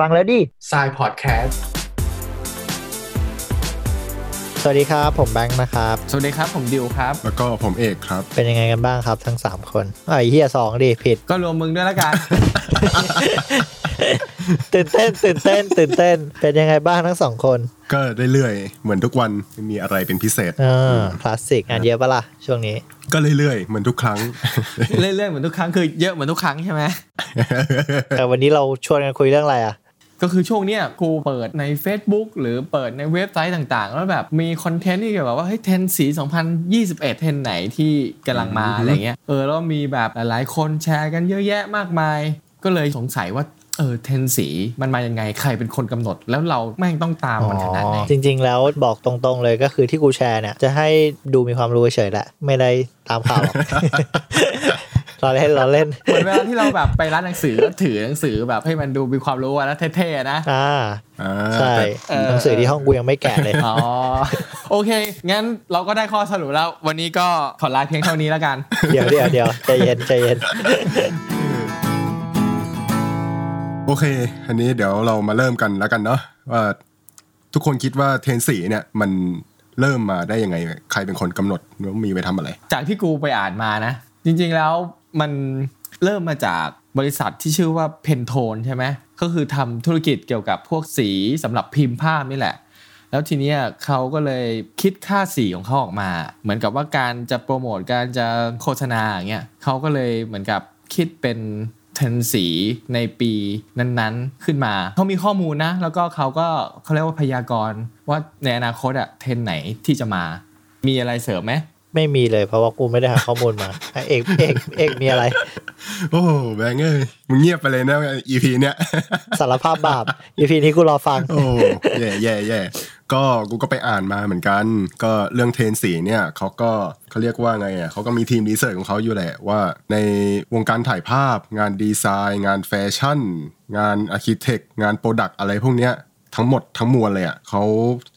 ฟังแล้วดิทรายพอดแคสต์สวัสดีครับ ผมแบงค์นะครับ สวัสดีครับ ผมดิวครับ แล้วก็ผมเอกครับ เป็นยังไงกันบ้างครับทั้ง 3 คนไอ้เฮียสองดิผิด ก็รวมมึงด้วยละกัน ตื่นเต้นตื่นเต้นตื่นเต้น เป็นยังไงบ้างทั้งสองคน ก็เรื่อยๆเหมือนทุกวันไม่มีอะไรเป็นพิเศษเออคลาสสิกงานเยอะปะล่ะช่วงนี้ ก็เรื่อยๆเหมือนทุกครั้ง เรื่อยๆเหมือนทุกครั้งคือเยอะเหมือนทุกครั้งใช่ไหมแต่วันนี้เราชวนกันคุยเรื่องอะไรอะ ก็คือช่วงเนี้ยกูเปิดใน Facebook หรือเปิดในเว็บไซต์ต่างๆ แล้วแบบมีคอนเทนต์ที่เกี่ยวกับว่าเฮ้ยเทรนด์สี 2021 เทรนด์ไหนที่กำลังมาอืมอะไรเงี้ยเออแล้วมีแบบหลายๆคนแชร์กันเยอะแยะมากมาย ก็เลยสงสัยว่าเออเทรนด์สีมันมายังไงใครเป็นคนกำหนด แล้วเราแม่งต้องตามมันขนาดไหนจริง ๆ แล้วบอกตรงๆเลยก็คือที่กูแชร์เนี่ย จะให้ดูมีความรู้เฉยแหละ ไม่ได้ตามข่าว เราเล่นเราเล่นเหมือนเวลาที่เราแบบไปร้านหนังสือแล้วถือหนังสือแบบให้มันดูมีความรู้อะแล้วเท่ๆนะอ่าอ่าใช่แต่เออหนังสือที่ห้องกูยังไม่แกะเลยอ๋อโอเค งั้นเราก็ได้ข้อสรุปแล้ว วันนี้ก็ขอลาเพียงเท่านี้แล้วกัน เดี๋ยวเดี๋ยวเดี๋ยวใจเย็นใจเย็นโอเค อันนี้เดี๋ยวเรามาเริ่มกันแล้วกันเนาะว่าทุกคนคิดว่าเทรนสีเนี่ยมันเริ่มมาได้ยังไง ใครเป็นคนกำหนดว่ามีไปทำอะไร จากที่กูไปอ่านมานะ จริง ๆแล้ว มันเริ่มมาจากบริษัทที่ชื่อว่า Pantone ใช่ไหมก็คือทำธุรกิจเกี่ยวกับพวกสีสำหรับพิมพ์ภาพนี่แหละ แล้วทีนี้เขาก็เลยคิดค่าสีของเขาออกมา เหมือนกับว่าการจะโปรโมทการจะโฆษณาอย่างเงี้ยเขาก็เลยเหมือนกับคิดเป็นเทรนด์สีในปีนั้นๆขึ้นมาเขามีข้อมูลนะ แล้วก็เขาก็เขาเรียกว่าพยากรณ์ว่าในอนาคตอะเทรนด์ไหนที่จะมา มีอะไรเสริมไหม ไม่มีเลยเพราะว่ากูไม่ได้หาข้อมูลมาอะเอกเอกเอกมีอะไร โอ้โหแบงค์เอ้ยมึงเงียบไปเลยนะ EP เนี้ยสารภาพบาป EP นี้กูรอฟัง โอ้แย่แย่แย่ก็กูก็ไปอ่านมาเหมือนกัน ก็เรื่องเทรนสีเนี่ยเขาก็เขาเรียกว่าไงอะเขาก็มีทีม research ของเขาอยู่แหละว่า ในวงการถ่ายภาพ งานดีไซน์ งานแฟชั่น งาน architect งาน product อะไรพวกเนี้ย ทั้งหมดทั้งมวลเลยอะเขา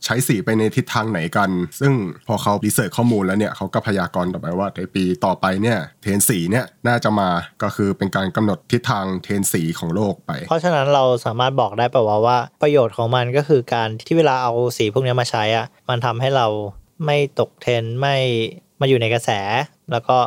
ใช้สีไปในทิศทางไหนกัน ซึ่งพอเขา research ข้อมูลแล้วเนี่ยเขาก็พยากรณ์ต่อไปว่าในปีต่อไปเนี่ยเทรนด์สีเนี่ยน่าจะมาก็คือเป็นการกำหนดทิศทางเทรนด์สีของโลกไป เพราะฉะนั้นเราสามารถบอกได้ป่าวว่าว่าประโยชน์ของมันก็คือการที่เวลาเอาสีพวกนี้มาใช้อะมันทำให้เราไม่ตกเทรนด์ไม่มาอยู่ในกระแส แล้วก็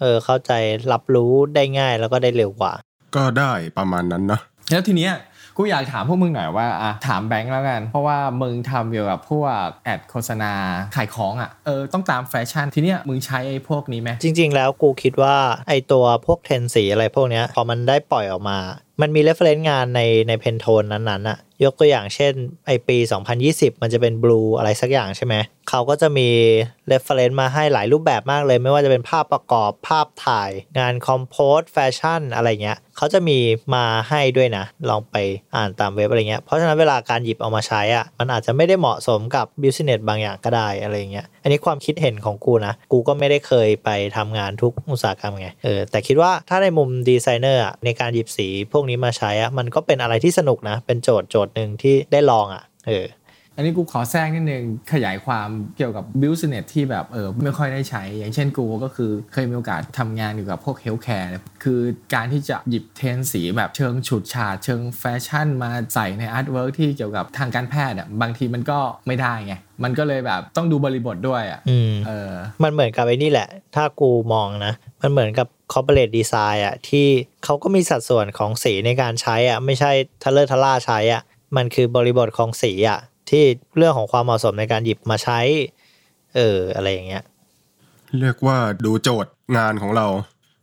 เออเข้าใจรับรู้ได้ง่ายแล้วก็ได้เร็วกว่า ก็ได้ประมาณนั้นเนาะแล้วทีเนี้ย กูอยากถามพวกมึงหน่อยว่าอะถามแบงค์แล้วกัน เพราะว่ามึงทำเกี่ยวกับพวก ad โฆษณาขายของอะเออต้องตามแฟชั่นทีเนี้ยมึงใช้ไอ้พวกนี้ไหมจริง ๆ แล้วกูคิดว่าไอตัวพวกเทรนด์สีอะไรพวกเนี้ยพอมันได้ปล่อยออกมา มันมี reference งานในใน Pantone นั้นๆอะยกตัวอย่างเช่นไอปี 2020 มันจะเป็น blue อะไรสักอย่างใช่ไหม เขาก็จะมี reference มาให้หลายรูปแบบมากเลย ไม่ว่าจะเป็นภาพประกอบภาพถ่าย งาน compose แฟชั่นอะไรเงี้ย เขาจะมีมาให้ด้วยนะ ลองไปอ่านตามเว็บอะไรเงี้ย เพราะฉะนั้นเวลาการหยิบเอามาใช้อะมันอาจจะไม่ได้เหมาะสมกับ business บางอย่างก็ได้อะไรเงี้ย อันนี้ความคิดเห็นของกูนะ กูก็ไม่ได้เคยไปทำงานทุกอุตสาหกรรมไง เออ แต่คิดว่าถ้าในมุมดีไซเนอร์ในการหยิบสีพวกนี้มาใช้อะมันก็เป็นอะไรที่สนุกนะ เป็นโจทย์โจทย์หนึ่งที่ได้ลองอะเอออันนี้กูขอแทรกนิดนึง ขยายความเกี่ยวกับ business ที่แบบเออไม่ค่อยได้ใช้ อย่างเช่นกูก็คือเคยมีโอกาสทำงานเกี่ยวกับพวก healthcare คือการที่จะหยิบเทรนด์สีแบบเชิงฉูดฉาดเชิงแฟชั่นมาใส่ใน artwork ที่เกี่ยวกับทางการแพทย์อะบางทีมันก็ไม่ได้ไง มันก็เลยแบบต้องดูบริบทด้วยอะอืมเออ มันเหมือนกับไอ้นี่แหละ ถ้ากูมองนะ มันเหมือนกับ corporate design อะที่เขาก็มีสัดส่วนของสีในการใช้อะไม่ใช่ทะเลทะล่าใช้อะมันคือบริบทของสีอะที่เรื่องของความเหมาะสมในการหยิบมาใช้ เอออะไรอย่างเงี้ยเรียกว่าดูโจทย์งานของเรา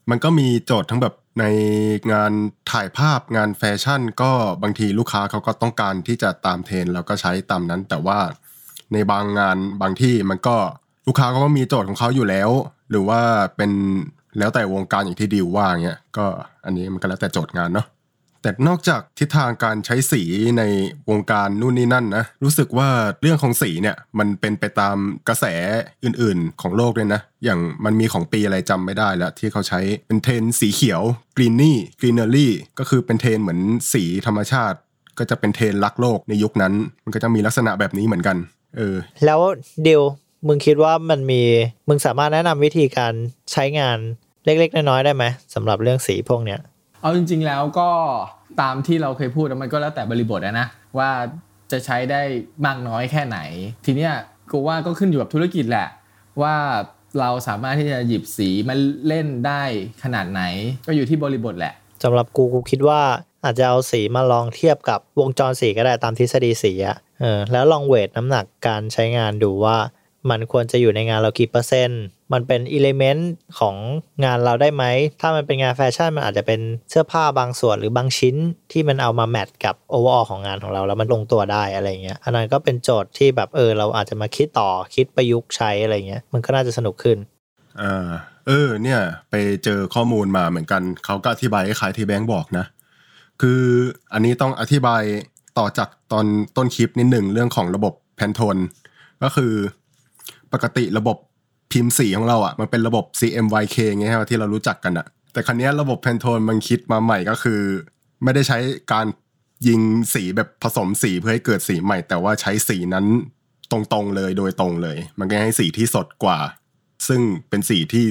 มันก็มีโจทย์ทั้งแบบในงานถ่ายภาพงานแฟชั่น ก็บางทีลูกค้าเขาก็ต้องการที่จะตามเทรนแล้วก็ใช้ตามนั้น แต่ว่าในบางงานบางที่มันก็ลูกค้าเขาก็มีโจทย์ของเขาอยู่แล้ว หรือว่าเป็น แล้วแต่วงการอย่างที่ดิวว่าเงี้ยก็อันนี้มันก็แล้วแต่โจทย์งานเนาะแต่นอกจากทิศทางการใช้สีในวงการนู่นนี่นั่นนะรู้สึกว่าเรื่องของสีเนี่ยมันเป็นไปตามกระแสอื่นๆของโลกด้วยนะ อย่างมันมีของปีอะไรจำไม่ได้แล้ว ที่เขาใช้เป็นเทนสีเขียวกรีนนี่กรีนเนอรี่ก็คือเป็นเทนเหมือนสีธรรมชาติ ก็จะเป็นเทนรักโลกในยุคนั้น มันก็จะมีลักษณะแบบนี้เหมือนกันเออแล้วเดียวมึงคิดว่ามันมีมึงสามารถแนะนำวิธีการใช้งาน เล็กๆ น้อยๆได้ไหมสำหรับเรื่องสีพวกเนี้ยเอาจริง ๆแล้วก็ตามที่เราเคยพูดมันก็แล้วแต่บริบทนะว่าจะใช้ได้มากน้อยแค่ไหน ทีเนี้ยกูว่าก็ขึ้นอยู่กับธุรกิจแหละ ว่าเราสามารถที่จะหยิบสีมาเล่นได้ขนาดไหน ก็อยู่ที่บริบทแหละสำหรับกูกูคิดว่าอาจจะเอาสีมาลองเทียบกับวงจรสีก็ได้ตามทฤษฎีสีอะเออแล้วลองเวทน้ำหนักการใช้งานดูว่า มันควรจะอยู่ในงานเรากี่เปอร์เซ็นต์ มันเป็น element ของงานเราได้ไหม ถ้ามันเป็นงานแฟชั่นมันอาจจะเป็นเสื้อผ้าบางส่วนหรือบางชิ้นที่มันเอามา match กับ overall ของงานของเรา แล้วมันลงตัวได้อะไรเงี้ย อันนั้นก็เป็นโจทย์ที่แบบเออเราอาจจะมาคิดต่อคิดประยุกต์ใช้อะไรเงี้ย มันก็น่าจะสนุกขึ้นอ่าเออเนี่ยไปเจอข้อมูลมาเหมือนกันเขาก็อธิบายคล้ายที่แบงค์บอกนะ คืออันนี้ต้องอธิบายต่อจากตอนต้นคลิปนิดหนึ่งเรื่องของระบบแพนโทนก็คือ ปกติระบบพิมพ์สีของเราอะมันเป็นระบบ CMYK ไงฮะที่เรารู้จักกันอะแต่ครั้นี้ระบบแพนโทนมันคิดมาใหม่ก็คือ ไม่ได้ใช้การยิงสีแบบผสมสีเพื่อให้เกิดสีใหม่ แต่ว่าใช้สีนั้นตรงๆเลยโดยตรงเลย มันก็ให้สีที่สดกว่า ซึ่งเป็นสีที่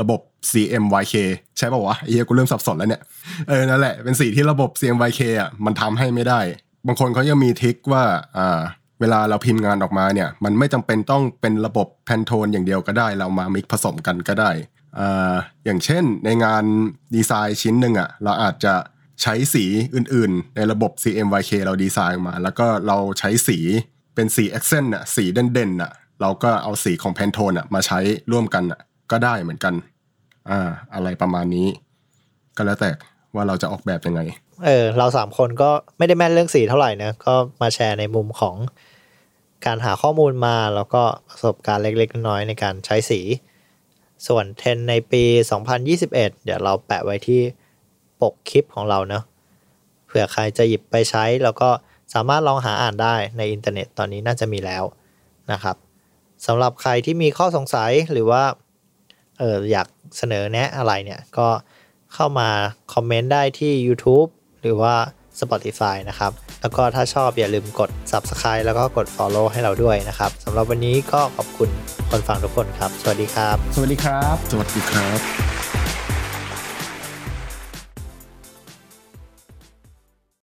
ระบบ CMYK ใช่ป่าวะเฮียกูเริ่มสับสนแล้วเนี่ย เออ นั่นแหละ เป็นสีที่ระบบ CMYK อะมันทำให้ไม่ได้ บางคนเขายังมี trick ว่า อ่า เวลาเราพิมพ์งานออกมาเนี่ย มันไม่จำเป็นต้องเป็นระบบ Pantone อย่างเดียวก็ได้ เรามา mix ผสมกันก็ได้อ่าอย่างเช่นในงานดีไซน์ชิ้นหนึ่งอะ่ะเราอาจจะใช้สีอื่นๆ ในระบบ CMYK เราดีไซน์มา แล้วก็เราใช้สีเป็นสี accent อะสีเด่นๆอะเราก็เอาสีของ Pantone อะมาใช้ร่วมกันอะก็ได้เหมือนกันอ่าอะไรประมาณนี้ ก็แล้วแต่ว่าเราจะออกแบบยังไง เออเราสามคนก็ไม่ได้แม่นเรื่องสีเท่าไหร่นะก็มาแชร์ในมุมของการหาข้อมูลมาแล้วก็ประสบการณ์เล็กๆ น้อยๆในการใช้สี ส่วนเทรนด์ในปี 2021 เดี๋ยวเราแปะไว้ที่ปกคลิปของเราเนาะเผื่อใครจะหยิบไปใช้แล้วก็สามารถลองหาอ่านได้ในอินเทอร์เน็ตตอนนี้น่าจะมีแล้วนะครับสำหรับใครที่มีข้อสงสัยหรือว่าเอออยากเสนอแนะอะไรเนี่ย ก็เข้ามาคอมเมนต์ได้ที่ YouTube หรือว่า Spotify นะครับ แล้วก็ถ้าชอบอย่าลืมกด Subscribe แล้วก็กด Follow ให้เราด้วยนะครับสำหรับวันนี้ก็ขอบคุณคนฟังทุกคนครับ สวัสดีครับ สวัสดีครับ สวัสดีครับ